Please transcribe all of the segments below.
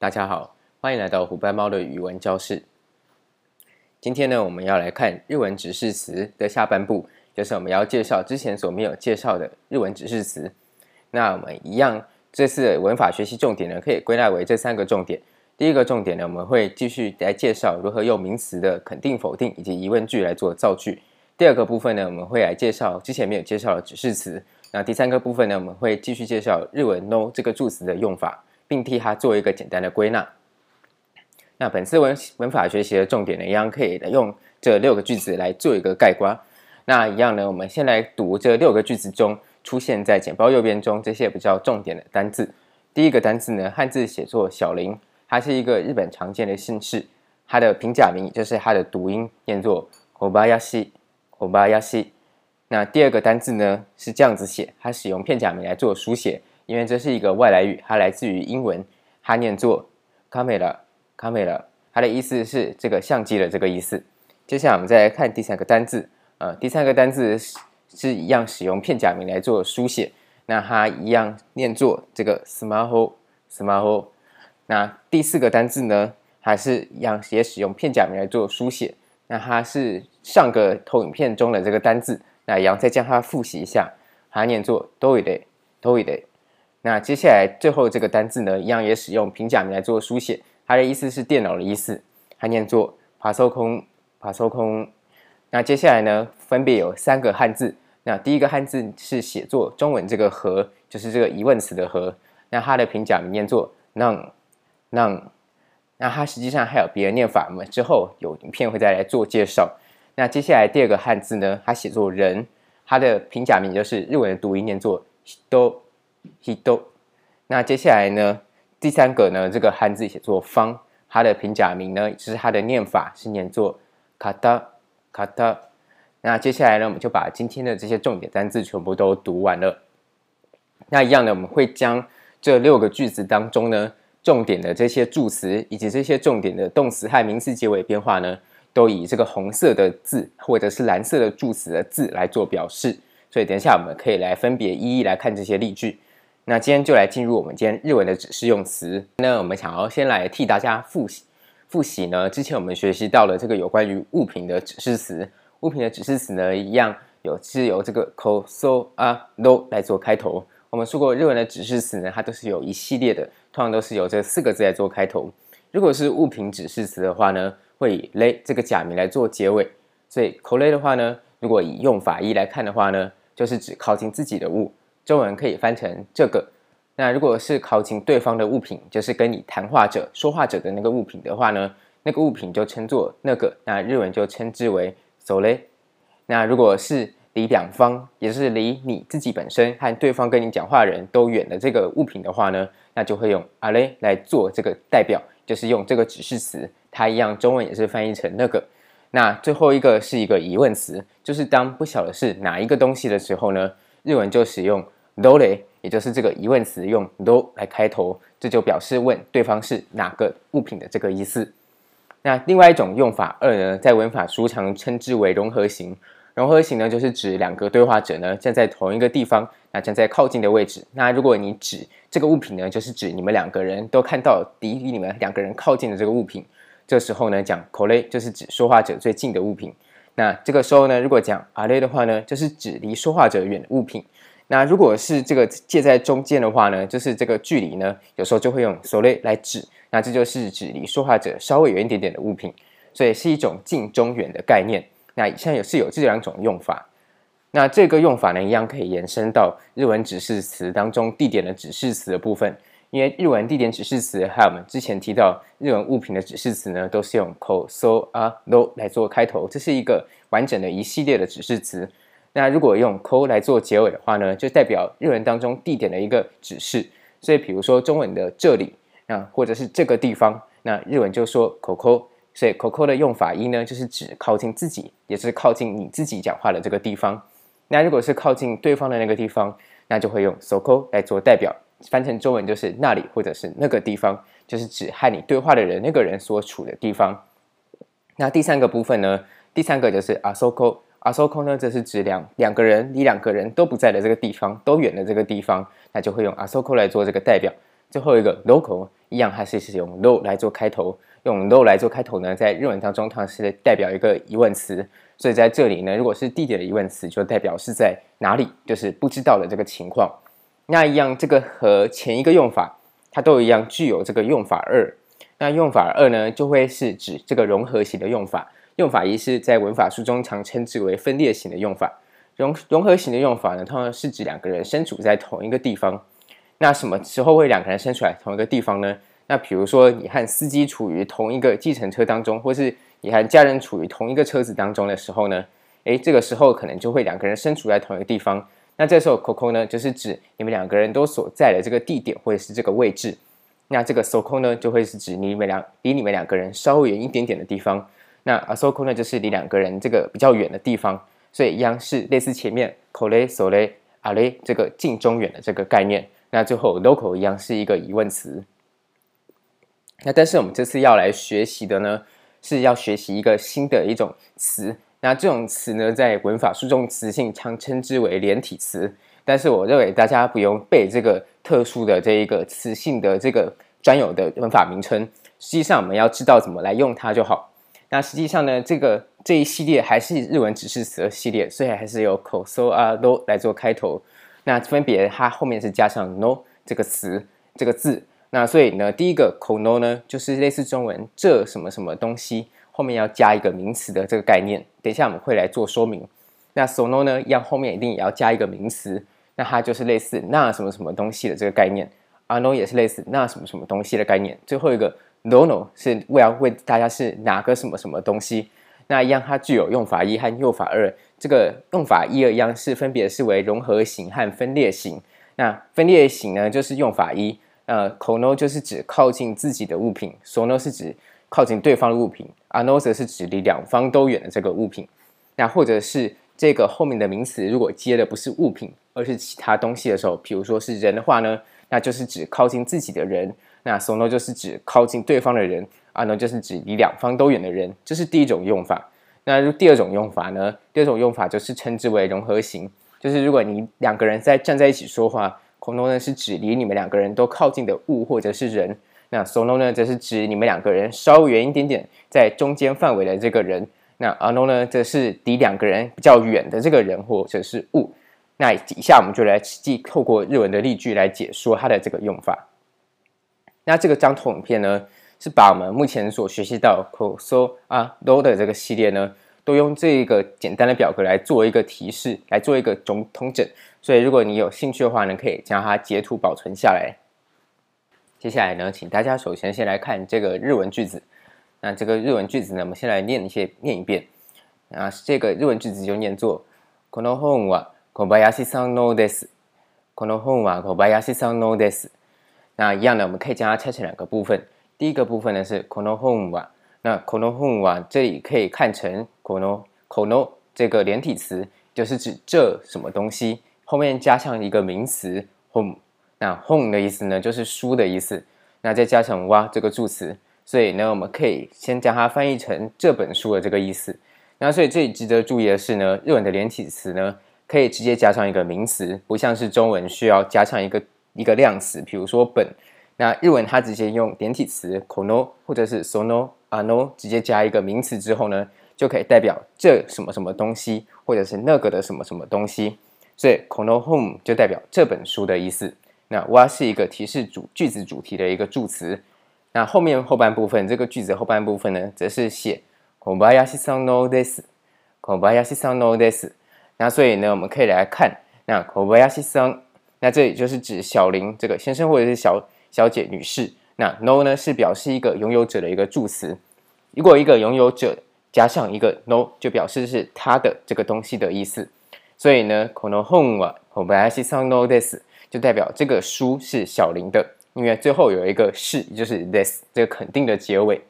大家好，欢迎来到虎斑猫的语文教室。今天呢，我们要来看日文指示词的下半部，就是我们要介绍之前所没有介绍的日文指示词。那我们一样，这次的文法学习重点呢，可以归纳为这三个重点。第一个重点呢，我们会继续来介绍如何用名词的肯定、否定以及疑问句来做造句。第二个部分呢，我们会来介绍之前没有介绍的指示词。那第三个部分呢，我们会继续介绍日文 no 这个助词的用法。并替它做一个简单的归纳。那本次文文法学习的重点呢，一样可以用这六个句子来做一个概括。那一样呢，我们先来读这六个句子中出现在简报右边中这些比较重点的单字。第一个单字呢，汉字写作小林，它是一个日本常见的姓氏，它的平假名就是它的读音念作 Kobayashi，Kobayashi。那第二个单字呢是这样子写，它使用片假名来做书写。因为这是一个外来语，它来自于英文，它念作 camera，camera，它的意思是这个相机的这个意思。接下来我们再来看第三个单字，呃，第三个单字是，是一样使用片假名来做书写，那它一样念作这个 smaho，smaho。那第四个单字呢，还是一样也使用片假名来做书写，那它是上个投影片中的这个单字，那一样再将它复习一下，它念作 toilet，toilet。那接下来最后这个单字呢，一样也使用平假名来做书写，它的意思是电脑的意思，它念作パソコン、パソコン。那接下来呢，分别有三个汉字。那第一个汉字是写作中文这个“和”，就是这个疑问词的“和”。那它的平假名念作 none、none。那它实际上还有别的念法，我们之后有影片会再来做介绍。那接下来第二个汉字呢，它写作“人”，它的平假名就是日文的读音念作都。 那接下来呢？第三个呢？这个汉字写作“方”，它的平假名呢，就是它的念法是念作卡塔卡塔。那接下来呢，我们就把今天的这些重点单字全部都读完了。那一样呢，我们会将这六个句子当中呢，重点的这些助词以及这些重点的动词和名词结尾变化呢，都以这个红色的字或者是蓝色的助词的字来做表示。所以等一下我们可以来分别一一来看这些例句。那今天就来进入我们今天日文的指示用词。那我们想要先来替大家复习复习呢，之前我们学习到了这个有关于物品的指示词。物品的指示词呢，一样有是由这个 ko so a no 来做开头。我们说过日文的指示词呢，它都是有一系列的，通常都是由这四个字来做开头。如果是物品指示词的话呢，会以 re 这个假名来做结尾。所以 kole 的话呢，如果以用法一来看的话呢，就是指靠近自己的物。中文可以翻成这个。那如果是靠近对方的物品，就是跟你谈话者、说话者的那个物品的话呢，那个物品就称作那个。那日文就称之为 sore。那如果是离两方，也就是离你自己本身和对方跟你讲话的人都远的这个物品的话呢，那就会用あれ来做这个代表，就是用这个指示词。它一样，中文也是翻译成那个。那最后一个是一个疑问词，就是当不晓得是哪一个东西的时候呢，日文就使用。どれ，也就是这个疑问词用ど来开头，这就表示问对方是哪个物品的这个意思。那另外一种用法二呢，在文法书常称之为融合型。融合型呢，就是指两个对话者呢站在同一个地方，那站在靠近的位置。那如果你指这个物品呢，就是指你们两个人都看到离离你们两个人靠近的这个物品。这时候呢，讲これ就是指说话者最近的物品。 那这个时候呢，如果讲あれ的话呢，就是指离说话者远的物品。那如果是这个介在中间的话呢，就是这个距离呢，有时候就会用それ来指。那这就是指离说话者稍微远一点点的物品，所以是一种近中远的概念。那以上也是有这两种用法。那这个用法呢，一样可以延伸到日文指示词当中地点的指示词的部分。 因为日文地点指示词还有我们之前提到日文物品的指示词呢，都是用 ko so a no 来做开头，这是一个完整的一系列的指示词。那如果用 ko 来做结尾的话呢，就代表日文当中地点的一个指示。所以，比如说中文的这里，啊，或者是这个地方，那日文就说 koko。所以 koko 的用法一呢，就是指靠近自己，也是靠近你自己讲话的这个地方。那如果是靠近对方的那个地方，那就会用 soko 来做代表，翻成中文就是那里或者是那个地方，就是指和你对话的人那个人所处的地方。那第三个部分呢，第三个就是 asoko。あそこ呢，这是指两两个人离两个人都不在的这个地方，都远的这个地方，那就会用あそこ来做这个代表。 最后一个 local 一样，还是使用 lo 来做开头。用 lo 来做开头呢，在日文当中它是代表一个疑问词，所以在这里呢，如果是地点的疑问词，就代表是在哪里，就是不知道的这个情况。 那一样，这个和前一个用法，它都一样具有这个用法二。那用法二呢，就会是指这个融合型的用法。用法一是在文法书中常称之为分裂型的用法。融融合型的用法呢，通常是指两个人身处在同一个地方。那什么时候会两个人身处在同一个地方呢？那比如说你和司机处于同一个计程车当中，或是你和家人处于同一个车子当中的时候呢，诶，这个时候可能就会两个人身处在同一个地方。那这时候，co co 呢，就是指你们两个人都所在的这个地点或者是这个位置。那这个 so co 呢，就会是指你们两离你们两个人稍微远一点点的地方。那 a so co 呢，就是离两个人这个比较远的地方。所以一样是类似前面 kore sore are 这个近中远的这个概念。那最后 local 一样是一个疑问词。那但是我们这次要来学习的呢，是要学习一个新的一种词。那这种词呢，在文法书中词性常称之为连体词，但是我认为大家不用背这个特殊的这一个词性的这个专有的文法名称，实际上我们要知道怎么来用它就好。那实际上呢，这个这一系列还是日文指示词的系列，所以还是由 koso a no 来做开头。那分别它后面是加上 no 这个词这个字。那所以呢，第一个 kono 呢，就是类似中文这什么什么东西。后面要加一个名词的这个概念，等一下我们会来做说明。那 sono 呢，一样后面一定也要加一个名词，那它就是类似那什么什么东西的这个概念。ano 也是类似那什么什么东西的概念。最后一个 nono 是为了问大家是哪个什么什么东西。那一样它具有用法一和用法二。这个用法一二一样是分别是为融合型和分裂型。那分裂型呢，就是用法一，呃，kono 就是指靠近自己的物品，sono 是指。靠近对方的物品，ano 则是指离两方都远的这个物品。那或者是这个后面的名词，如果接的不是物品，而是其他东西的时候，比如说是人的话呢，那就是指靠近自己的人。那 sono 就是指靠近对方的人，ano 就是指离两方都远的人。这是第一种用法。那第二种用法呢？第二种用法就是称之为融合型，就是如果你两个人在站在一起说话，kono 呢是指离你们两个人都靠近的物或者是人。那 sono 呢，则是指你们两个人稍微远一点点，在中间范围的这个人。那 ano 呢，则是离两个人比较远的这个人或者是物。那以下我们就来实际透过日文的例句来解说它的这个用法。那这个张投影片呢，是把我们目前所学习到 koso a no 的这个系列呢，都用这个简单的表格来做一个提示，来做一个总统整。所以如果你有兴趣的话呢，可以将它截图保存下来。接下来呢，请大家首先先来看这个日文句子。那这个日文句子呢，我们先来念一些，念一遍。啊，这个日文句子就念作：この本は小林さんのです。この本は小林さんのです。那一样的，我们可以将它拆成两个部分。第一个部分呢是この本は，那この本は这里可以看成このこの这个连体词，就是指这什么东西，后面加上一个名词本。 那 home 的意思呢，就是书的意思。那再加上哇这个助词，所以呢，我们可以先将它翻译成这本书的这个意思。那所以这里值得注意的是呢，日文的连体词呢，可以直接加上一个名词，不像是中文需要加上一个一个量词，比如说本。那日文它直接用连体词 kono 或者是 sono、ano 直接加一个名词之后呢，就可以代表这什么什么东西，或者是那个的什么什么东西。所以 kono home 就代表这本书的意思。那哇是一个提示主句子主题的一个助词，那后面后半部分这个句子后半部分呢，则是写小林さんのです，小林さんのです。那所以呢，我们可以来看那小林さん，那这里就是指小林这个先生或者是小小姐女士。那 no 呢是表示一个拥有者的一个助词，如果一个拥有者加上一个 no，就表示是他的这个东西的意思。所以呢，この本は小林さんのです。 就代表这个书是小林的，因为最后有一个是，就是 this 这个肯定的结尾。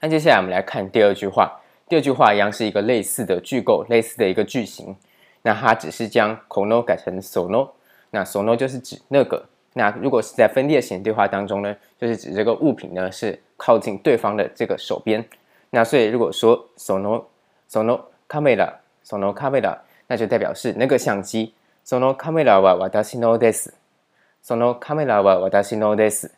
那接下来我们来看第二句话，第二句话一样是一个类似的句构，类似的一个句型。那它只是将 kono 改成 sono，那 sono 就是指那个。那如果是在分裂型对话当中呢，就是指这个物品呢是靠近对方的这个手边。那所以如果说 sono sono camera sono camera，那就代表是那个相机。そのカメラは私のです。 そのカメラは私のです。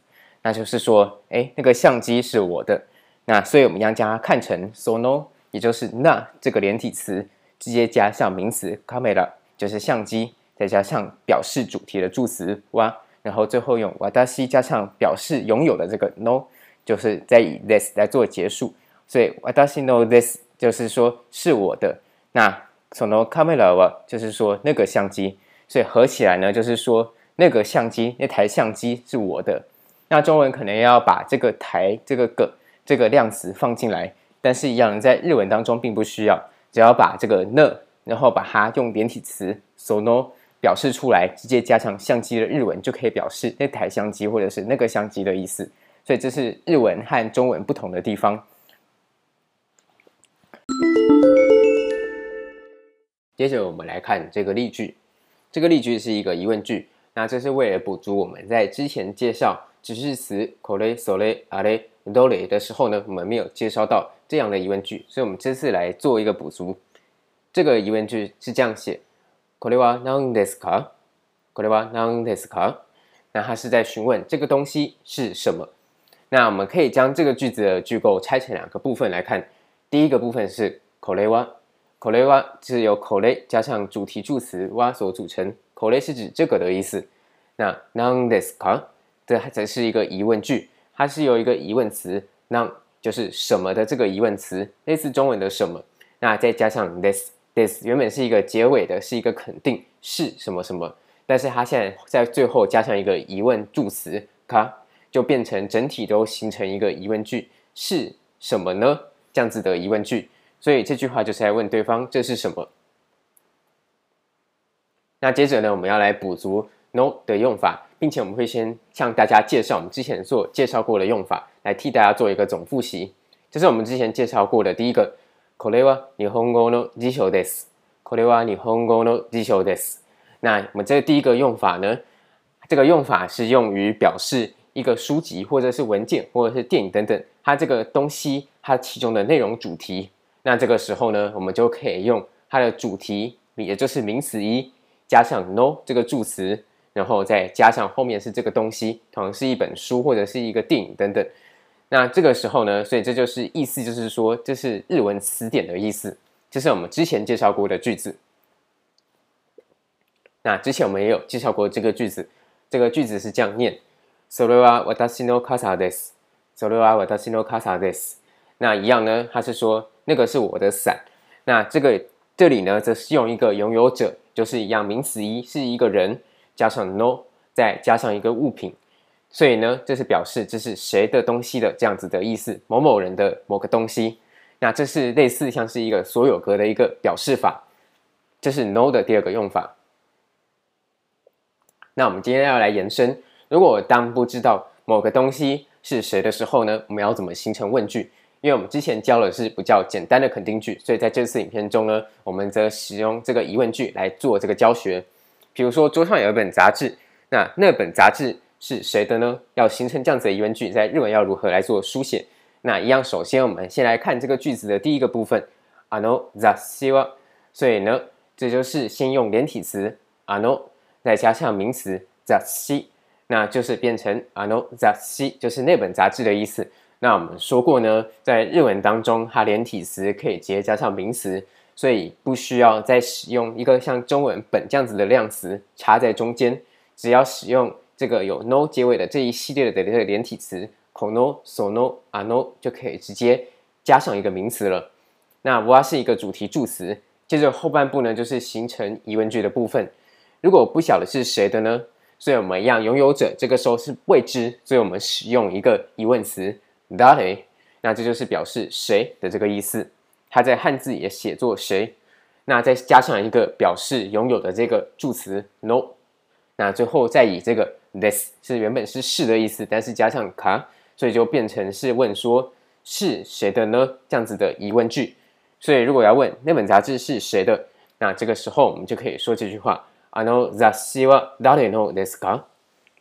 那就是说，哎，那个相机是我的。那所以我们要将它看成その，也就是那这个连体词，直接加上名词カメラ，就是相机，再加上表示主题的助词は，然后最后用私加上表示拥有的这个の，就是再以 this 来做结束。所以私のです就是说是我的。那 そのカメラは就是说那个相机，所以合起来呢，就是说那个相机，那台相机是我的。那中文可能要把这个台这个个这个量词放进来，但是一样在日文当中并不需要，只要把这个呢，然后把它用连体词その表示出来，直接加上相机的日文就可以表示那台相机或者是那个相机的意思。所以这是日文和中文不同的地方。 接着我们来看这个例句，这个例句是一个疑问句，那这是为了补足我们在之前介绍。指示词これ、それ、あれ、どれ的时候呢，我们没有介绍到这样的疑问句，所以我们这次来做一个补足。这个疑问句是这样写：これは何ですか？これは何ですか？那它是在询问这个东西是什么。那我们可以将这个句子的句构拆成两个部分来看。第一个部分是これ は，これは是由これ加上主题助词は所组成。これ是指这个的意思。那何ですか？这才是一个疑问句，它是由一个疑问词，那就是什么的这个疑问词，类似中文的什么，那再加上 this this 原本是一个结尾的，是一个肯定是什么什么，但是它现在在最后加上一个疑问助词か，就变成整体都形成一个疑问句，是什么呢？这样子的疑问句， 所以这句话就是在问对方这是什么。那接着呢，我们要来补足 no 的用法。并且我们会先向大家介绍我们之前做介绍过的用法，来替大家做一个总复习。这是我们之前介绍过的第一个，これは日本语の辞书です。これは日本语の辞书です。那我们这个第一个用法呢，这个用法是用于表示一个书籍或者是文件或者是电影等等，它这个东西它其中的内容主题。 那这个时候呢，我们就可以用它的主题，也就是名词一加上 no 这个助词。然后再加上后面是这个东西，可能是一本书或者是一个电影等等。那这个时候呢，所以这就是意思，就是说这是日文词典的意思。这是我们之前介绍过的句子。那之前我们也有介绍过这个句子，这个句子是这样念：それは私の伞です。それは私の伞です。 那一样呢，他是说那个是我的伞。那这个这里呢，则是用一个拥有者，就是一样名词一是一个人。加上 no，再加上一个物品，所以呢，这是表示这是谁的东西的这样子的意思，某某人的某个东西。那这是类似像是一个所有格的一个表示法，这是 no 的第二个用法。那我们今天要来延伸，如果当不知道某个东西是谁的时候呢，我们要怎么形成问句？因为我们之前教的是比较简单的肯定句，所以在这次影片中呢，我们则使用这个疑问句来做这个教学。比如说桌上有一本杂志，那那本杂志是谁的呢？要形成这样子的疑问句，在日文要如何来做书写？那一样，首先我们先来看这个句子的第一个部分，あの雑志は。所以呢，这就是先用连体词あの，再加上名词雑志，那就是变成あの雑志，就是那本杂志的意思。 那我们说过呢，在日文当中，它连体词可以直接加上名词。所以不需要再使用一个像中文本这样子的量词插在中间，只要使用这个有 no 结尾的这一系列的这个连体词この、その、あの就可以直接加上一个名词了。那哇是一个主题助词，接着后半部呢就是形成疑问句的部分。如果不晓得是谁的呢？所以我们一样拥有者这个时候是未知，所以我们使用一个疑问词 谁，那这就是表示谁的这个意思。它在汉字也写作谁，那再加上一个表示拥有的这个助词 no，那最后再以这个 this 是原本是是的意思，但是加上か，所以就变成是问说是谁的呢？这样子的疑问句。所以如果要问那本杂志是谁的，那这个时候我们就可以说这句话あの杂志は谁のですか？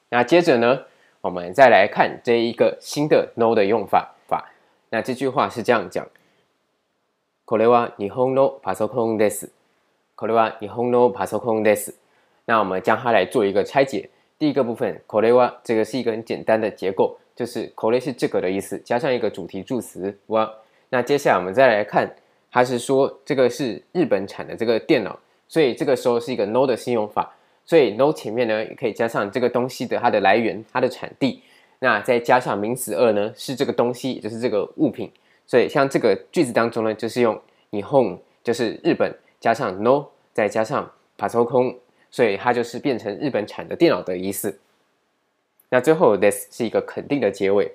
那接着呢， 我们再来看这一个新的 no 的用法法。那这句话是这样讲。これは日本のパソコンです。これは日本のパソコンです。那我们将它来做一个拆解。 第一个部分これは这个是一个很简单的结构，就是これ是这个的意思，加上一个主题助词は。那接下来我们再来看，它是说这个是日本产的这个电脑，所以这个时候是一个 no 的新用法， 所以 no 前面呢也可以加上这个东西的它的来源、它的产地。那再加上名词二呢，是这个东西，也就是这个物品。所以像这个句子当中呢，就是用日本，就是日本，加上 no，再加上パソコン，所以它就是变成日本产的电脑的意思。那最后 this 是一个肯定的结尾。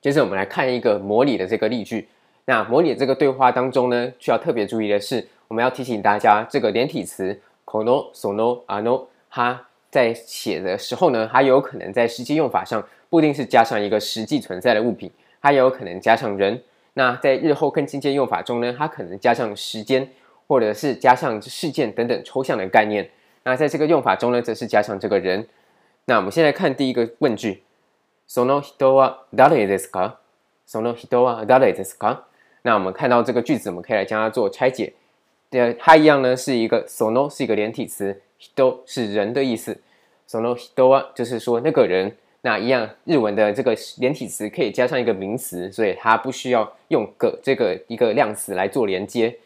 接着我们来看一个模拟的这个例句。那模拟的这个对话当中呢，需要特别注意的是，我们要提醒大家，这个连体词 この、その、あの，它。在写的时候呢，它有可能在实际用法上不一定是加上一个实际存在的物品，它也有可能加上人。那在日后更进阶用法中呢，它可能加上时间，或者是加上事件等等抽象的概念。那在这个用法中呢，则是加上这个人。那我们现在看第一个问句：その人は谁ですか？その人は谁ですか？那我们看到这个句子，我们可以来将它做拆解。 呃，它一样呢，是一个その是一个连体词，人是人的意思。その人は就是说那个人，那一样日文的这个连体词可以加上一个名词，所以它不需要用个这个一个量词来做连接。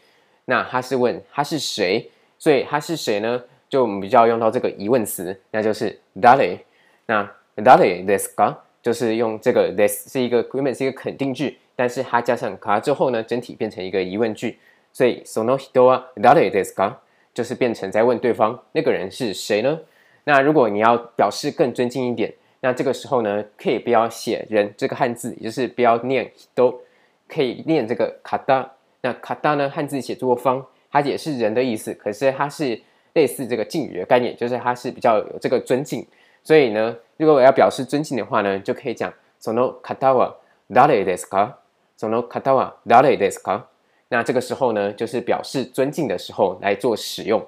那他是问他是谁，所以他是谁呢？就我们比较用到这个疑问词，那就是谁。那谁ですか？就是用这个 this 是一个原本是一个肯定句，但是它加上か之后呢，整体变成一个疑问句， 所以その人は谁ですか？就是变成在问对方那个人是谁呢？那如果你要表示更尊敬一点，那这个时候呢，可以不要写人这个汉字，也就是不要念都，可以念这个卡达。那卡达呢，汉字写作方，它也是人的意思，可是它是类似这个敬语的概念，就是它是比较有这个尊敬。所以呢，如果我要表示尊敬的话呢，就可以讲その方は谁ですか？その方は谁ですか？ 那这个时候呢，就是表示尊敬的时候来做使用。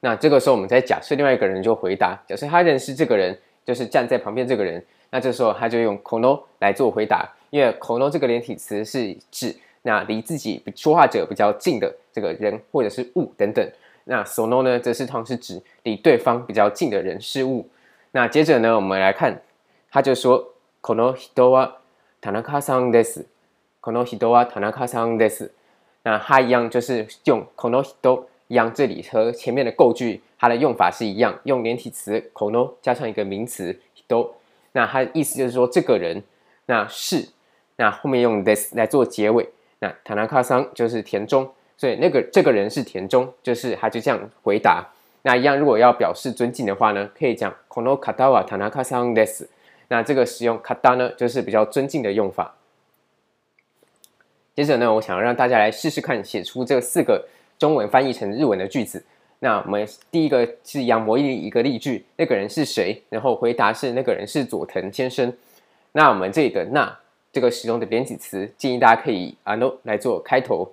那这个时候，我们再假设另外一个人就回答，假设他认识这个人，就是站在旁边这个人。那这时候他就用この来做回答，因为この这个连体词是指那离自己说话者比较近的这个人或者是物等等。那その呢，则是同时指离对方比较近的人事物。那接着呢，我们来看，他就说この人は田中さんです。 この人は田中さんです。那他一样就是用この人。一样，这里和前面的构句，它的用法是一样，用连体词この加上一个名词人。那它的意思就是说这个人，那是，那后面用 this 来做结尾。那田中さん就是田中，所以那个这个人是田中，就是他就这样回答。那一样，如果要表示尊敬的话呢，可以讲この方は田中さんです。那这个使用方呢，就是比较尊敬的用法。 接着呢，我想让大家来试试看，写出这四个。中文翻译成日文的句子，那我们第一个是一样模拟一个例句，那个人是谁？然后回答是那个人是佐藤先生。那我们这里的那这个使用的连体词，建议大家可以啊 no 来做开头。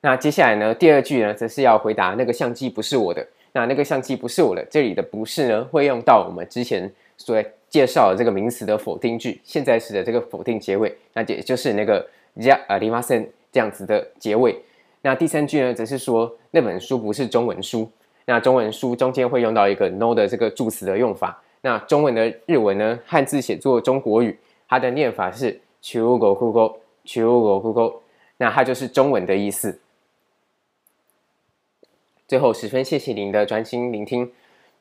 那接下来呢，第二句呢，则是要回答那个相机不是我的。那那个相机不是我的，这里的不是呢，会用到我们之前所介绍的这个名词的否定句，现在时的这个否定结尾，那也就是那个 じゃありません这样子的结尾。那第三句呢，则是说那本书不是中文书。那中文书中间会用到一个 no 的这个助词的用法。那中文的日文呢，汉字写作中国语，它的念法是中国语，中国语。那它就是中文的意思。最后，十分谢谢您的专心聆听。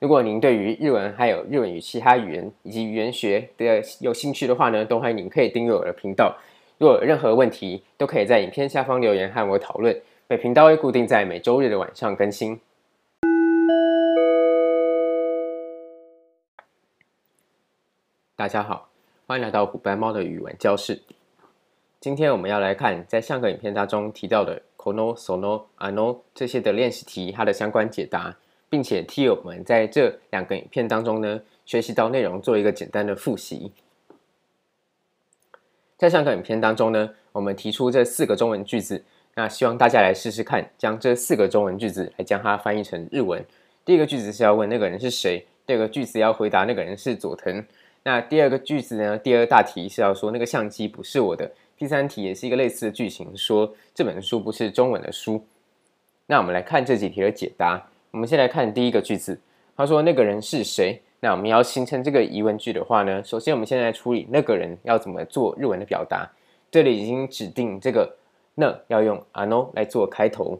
如果您对于日文还有日文与其他语言以及语言学的有兴趣的话呢，都欢迎您可以订阅我的频道。 如果有任何问题，都可以在影片下方留言和我讨论。本频道会固定在每周日的晚上更新。大家好，欢迎来到虎斑猫的语文教室。今天我们要来看在上个影片当中提到的この、その、あの这些的练习题，它的相关解答，并且替我们在这两个影片当中呢，学习到内容做一个简单的复习。 在上个影片当中呢，我们提出这四个中文句子。那希望大家来试试看，将这四个中文句子来将它翻译成日文。第一个句子是要问那个人是谁，第二个句子要回答那个人是佐藤。那第二个句子呢，第二大题是要说那个相机不是我的。第三题也是一个类似的句型，说这本书不是中文的书。那我们来看这几题的解答。我们先来看第一个句子，他说那个人是谁？那我们要形成这个疑问句的话呢，首先我们现在来处理那个人要怎么做日文的表达。这里已经指定这个那要用あの来做开头。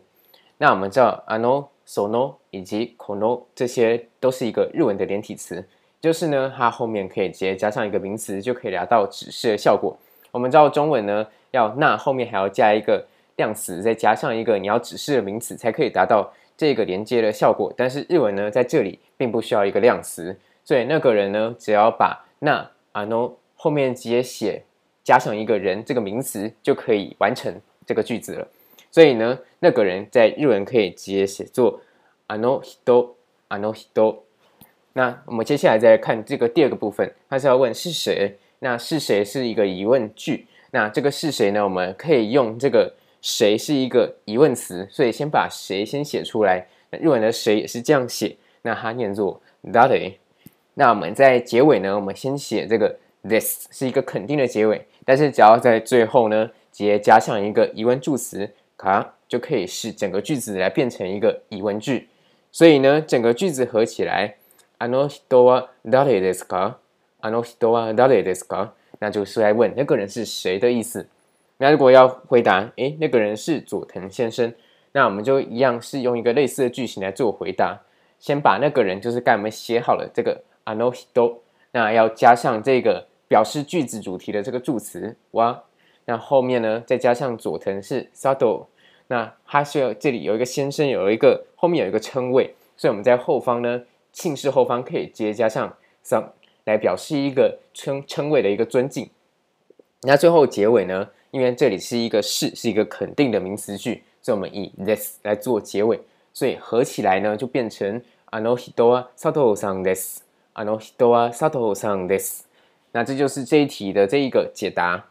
那我们知道あの、その以及この这些都是一个日文的连体词，就是呢它后面可以直接加上一个名词，就可以达到指示的效果。我们知道中文呢要那后面还要加一个量词，再加上一个你要指示的名词，才可以达到。这个连接的效果，但是日文呢，在这里并不需要一个量词， 所以那个人呢，只要把那あの后面直接写加上一个人这个名词，就可以完成这个句子了。所以呢，那个人在日文可以直接写作あの人、あの人。那我们接下来再来看这个第二个部分，他是要问是谁？那是谁是一个疑问句？那这个是谁呢？我们可以用这个。谁是一个疑问词，所以先把谁先写出来。那日文的谁也是这样写，那它念作 “dare”。 那我们在结尾呢，我们先写这个 “this” 是一个肯定的结尾，但是只要在最后呢，直接加上一个疑问助词“卡”，就可以使整个句子来变成一个疑问句。所以呢，整个句子合起来，あの人は谁ですか？あの人は谁ですか？那就是来问那个人是谁的意思。那如果要回答，诶，那个人是佐藤先生，那我们就一样是用一个类似的句型来做回答。先把那个人就是刚才我们写好了这个 あの人，那要加上这个表示句子主题的这个助词哇，那后面呢再加上佐藤是佐藤，那它需要这里有一个先生，有一个后面有一个称谓，所以我们在后方呢姓氏后方可以直接加上 some 来表示一个称称谓的一个尊敬。那最后结尾呢？因为这里是一个是，是一个肯定的名词句，所以我们以 this 来做结尾，所以合起来呢就变成あの人は佐藤さんです。 あの人は佐藤さんです。那这就是这一题的这一个解答。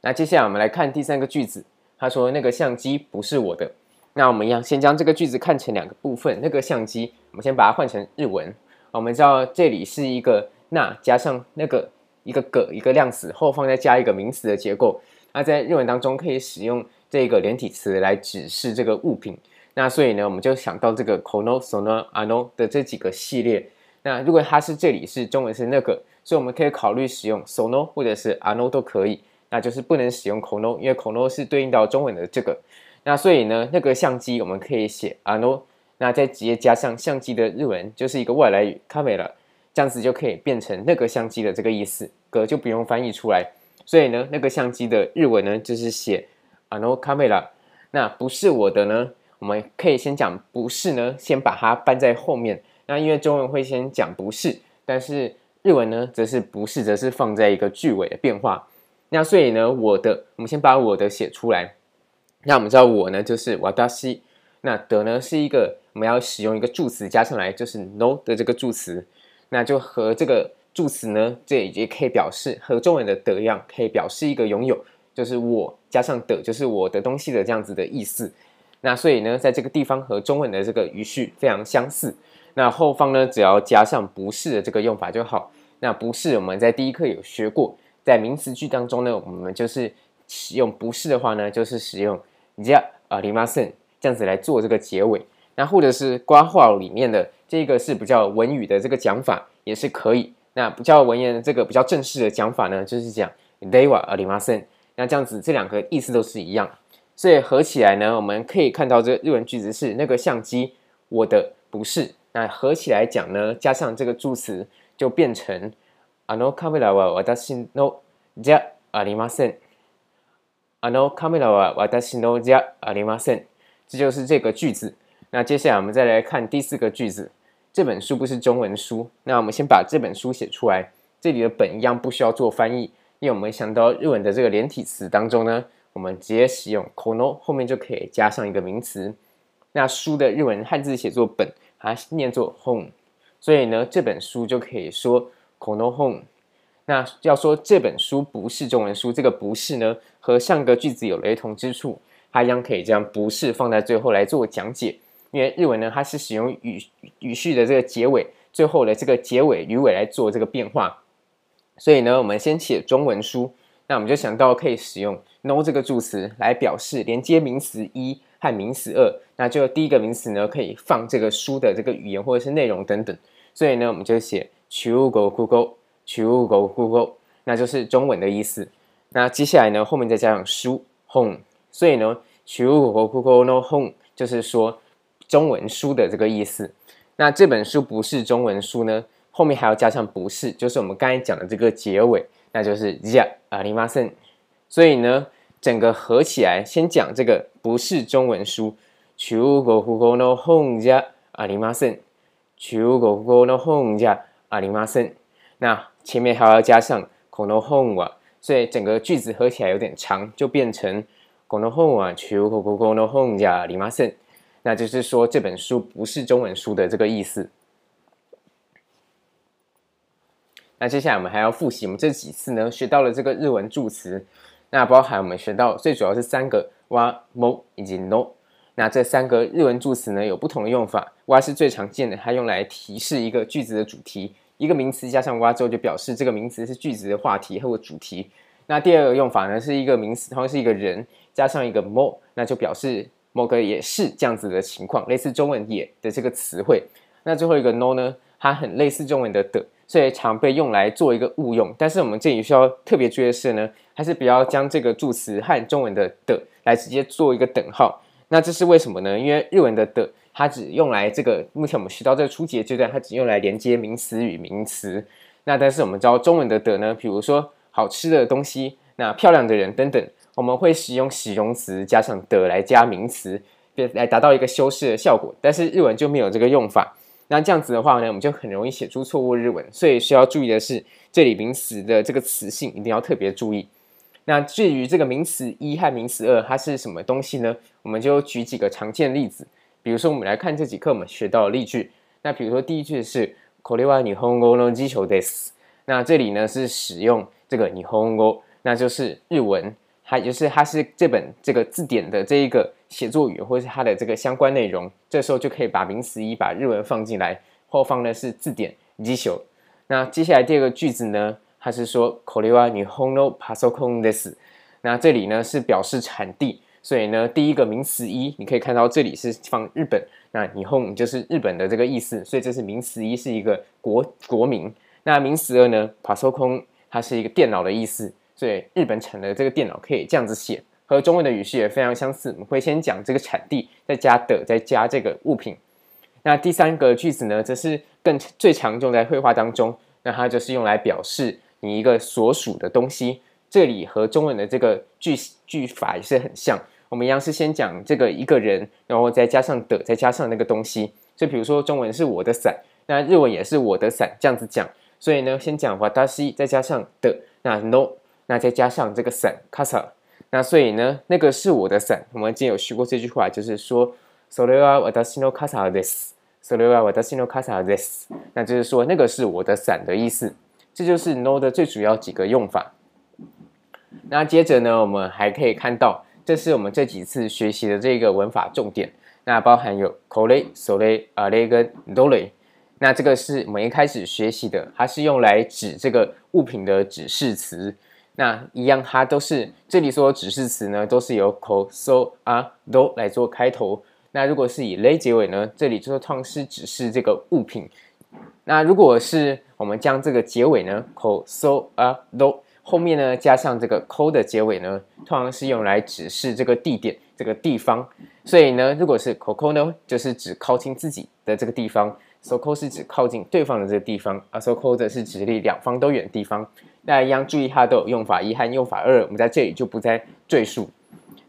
那接下来我们来看第三个句子，他说那个相机不是我的。那我们一样先将这个句子看成两个部分，那个相机我们先把它换成日文。我们知道这里是一个那加上那个一个个一个量词，后方再加一个名词的结构。那在日文当中可以使用这个连体词来指示这个物品。那所以呢，我们就想到这个この、その、あの的这几个系列。 那如果它是这里是中文是那个，所以我们可以考虑使用その或者是あの都可以。那就是不能使用この，因为この是对应到中文的这个。那所以呢，那个相机我们可以写あの，那再直接加上相机的日文就是一个外来语カメラ，这样子就可以变成那个相机的这个意思，个就不用翻译出来。所以呢，那个相机的日文呢，就是写あのカメラ。那不是我的呢，我们可以先讲不是呢，先把它搬在后面。 那因为中文会先讲不是，但是日文呢，则是不是，则是放在一个句尾的变化。那所以呢，我的，我们先把我的写出来。那我们知道我呢，就是私。那的呢，是一个我们要使用一个助词加上来，就是 no 的这个助词。那就和这个。助词呢，这也可以表示和中文的的一样，可以表示一个拥有，就是我加上的，就是我的东西的这样子的意思。那所以呢，在这个地方和中文的这个语序非常相似。那后方呢，只要加上不是的这个用法就好。那不是我们在第一课有学过，在名词句当中呢，我们就是使用不是的话呢，就是使用じゃありません这样子来做这个结尾。那或者是括号里面的这个是比较文语的这个讲法也是可以。那比较文言的这个比较正式的讲法呢，就是讲ではありません。那这样子这两个意思都是一样，所以合起来呢，我们可以看到这个日文句子是那个相机我的不是。 那合起来讲呢，加上这个助词就变成あのカメラは私のじゃありません。あのカメラは私のじゃありません。这就是这个句子。那接下来我们再来看第四个句子。这本书不是中文书，那我们先把这本书写出来。这里的本一样不需要做翻译，因为我们想到日文的这个连体词当中呢，我们直接使用この后面就可以加上一个名词。那书的日文汉字写作本， 它念作 home，所以呢，这本书就可以说 no home。那要说这本书不是中文书，这个不是呢，和上个句子有雷同之处，它一样可以将不是放在最后来做讲解。因为日文呢，它是使用语语序的这个结尾，最后的这个结尾语尾来做这个变化，所以呢，我们先写中文书，那我们就想到可以使用 no 这个助词来表示连接名词一和名词二那就第一个名词呢，可以放这个书的这个语言或者是内容等等。所以呢，我们就写中国语，中国语，那就是中文的意思。那接下来呢，后面再加上书 home，所以呢，中国语の本就是说中文书的这个意思。那这本书不是中文书呢，后面还要加上不是，就是我们刚才讲的这个结尾，那就是じゃありません。所以呢，整个合起来，先讲这个不是中文书， 中国语の本じゃありません。中国语の本じゃありません。那前面还要加上この本は，所以整个句子合起来有点长，就变成この本は中国语の本じゃありません。那就是说这本书不是中文书的这个意思。那接下来我们还要复习我们这几次呢学到了这个日文助词，那包含我们学到最主要是三个哇、も以及 no。 那这三个日文助词呢有不同的用法，哇是最常见的，它用来提示一个句子的主题，一个名词加上哇之后就表示这个名词是句子的话题或主题。那第二个用法呢是一个名词，它是一个人加上一个も，那就表示。某个也是这样子的情况，类似中文“也”的这个词汇。那最后一个 “no” 呢，它很类似中文的“的”，所以常被用来做一个误用。但是我们这里需要特别注意的是呢，还是不要将这个助词和中文的“的”来直接做一个等号。那这是为什么呢？因为日文的“的”它只用来这个，目前我们学到这个初级的阶段，它只用来连接名词与名词。那但是我们知道中文的“的”呢，比如说好吃的东西，那漂亮的人等等。我们会使用形容词加上的来加名词，来达到一个修饰的效果。但是日文就没有这个用法。那这样子的话呢，我们就很容易写出错误日文。所以需要注意的是，这里名词的这个词性一定要特别注意。那至于这个名词一和名词二，它是什么东西呢？我们就举几个常见的例子。比如说，我们来看这几课我们学到的例句。那比如说第一句是これは日本语の辞书です。那这里呢是使用这个日本语，那就是日文。它就是它是这本这个字典的这一个写作语，或是它的这个相关内容。这时候就可以把名词一把日文放进来，后方呢是字典辞书。那接下来第二个句子呢， 它是说これは日本のパソコンです。那这里呢是表示产地，所以呢第一个名词一，你可以看到这里是放日本，那日本就是日本的这个意思，所以这是名词一是一个国国名。那名词二呢，パソコン它是一个电脑的意思。所以日本产的这个电脑可以这样子写，和中文的语序也非常相似。我们会先讲这个产地，再加的，再加这个物品。那第三个句子呢，则是更最常用在绘画当中，那它就是用来表示 你一个所属的东西。这里和中文的这个句句法也是很像。我们一样是先讲这个一个人，然后再加上的，再加上那个东西。就比如说中文是我的伞，那日文也是我的伞，这样子讲。所以呢，先讲私，再加上的，那 no。那再加上这个伞，casa，那所以呢，那个是我的伞。我们今天有学过这句话，就是说，それは私の伞です。それは私の伞です。那就是说，那个是我的伞的意思。 这就是 no 的最主要几个用法。那接着呢，我们还可以看到，这是我们这几次学习的这个文法重点。那包含有これ、それ、あれ跟どれ。那这个是我们一开始学习的，它是用来指这个物品的指示词。那一样，它都是这里说的指示词呢，都是由 ko so a do 来做开头。那如果是以 le 结尾呢，这里就是通常是指示这个物品。那如果是 我们将这个结尾呢，ko so a do 后面呢加上这个 ko 的结尾呢，通常是用来指示这个地点、这个地方。所以呢，如果是 co co 呢，就是指靠近自己的这个地方。so co 是指靠近对方的这个地方，而 so c o 则是指离两方都远的地方。大家一样注意，它都有用法一和用法二，我们在这里就不再赘述。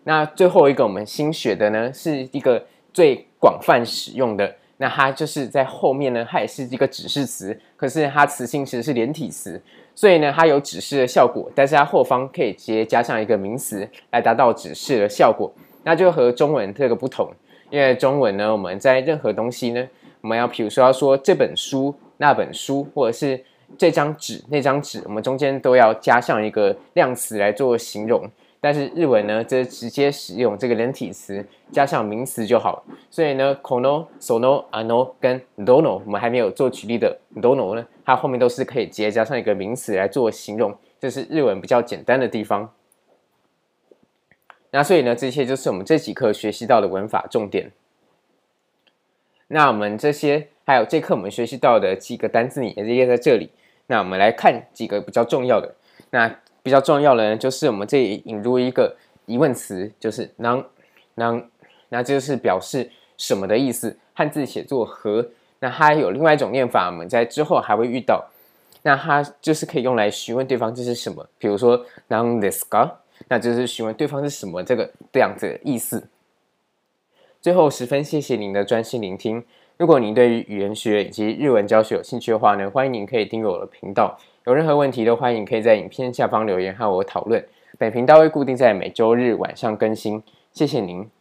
那最后一个我们新学的呢，是一个最广泛使用的，那它就是在后面呢，它也是一个指示词，可是它词性其实是连体词，所以呢，它有指示的效果，但是它后方可以直接加上一个名词来达到指示的效果，那就和中文这个不同，因为中文呢，我们在任何东西呢。我们要，比如说要说这本书、那本书，或者是这张纸、那张纸，我们中间都要加上一个量词来做形容。但是日文呢，则直接使用这个连体词加上名词就好。所以呢，この、その、あの跟どの，我们还没有做举例的どの呢，它后面都是可以直接加上一个名词来做形容，这是日文比较简单的地方。那所以呢，这些就是我们这几课学习到的文法重点。 那我们这些还有这课我们学习到的几个单字，也是列在这里。那我们来看几个比较重要的。那 比较重要的呢，就是我们这里引入一个疑问词，就是なん、なん，那就是表示什么的意思。汉字写作和，那它有另外一种念法，我们在之后还会遇到。那它就是可以用来询问对方这是什么，比如说なんですか，那就是询问对方是什么这个这样子的意思。最后，十分谢谢您的专心聆听。如果您对于语言学以及日文教学有兴趣的话呢，欢迎您可以订阅我的频道。 有任何问题都欢迎可以在影片下方留言和我讨论。本频道会固定在每周日晚上更新。谢谢您。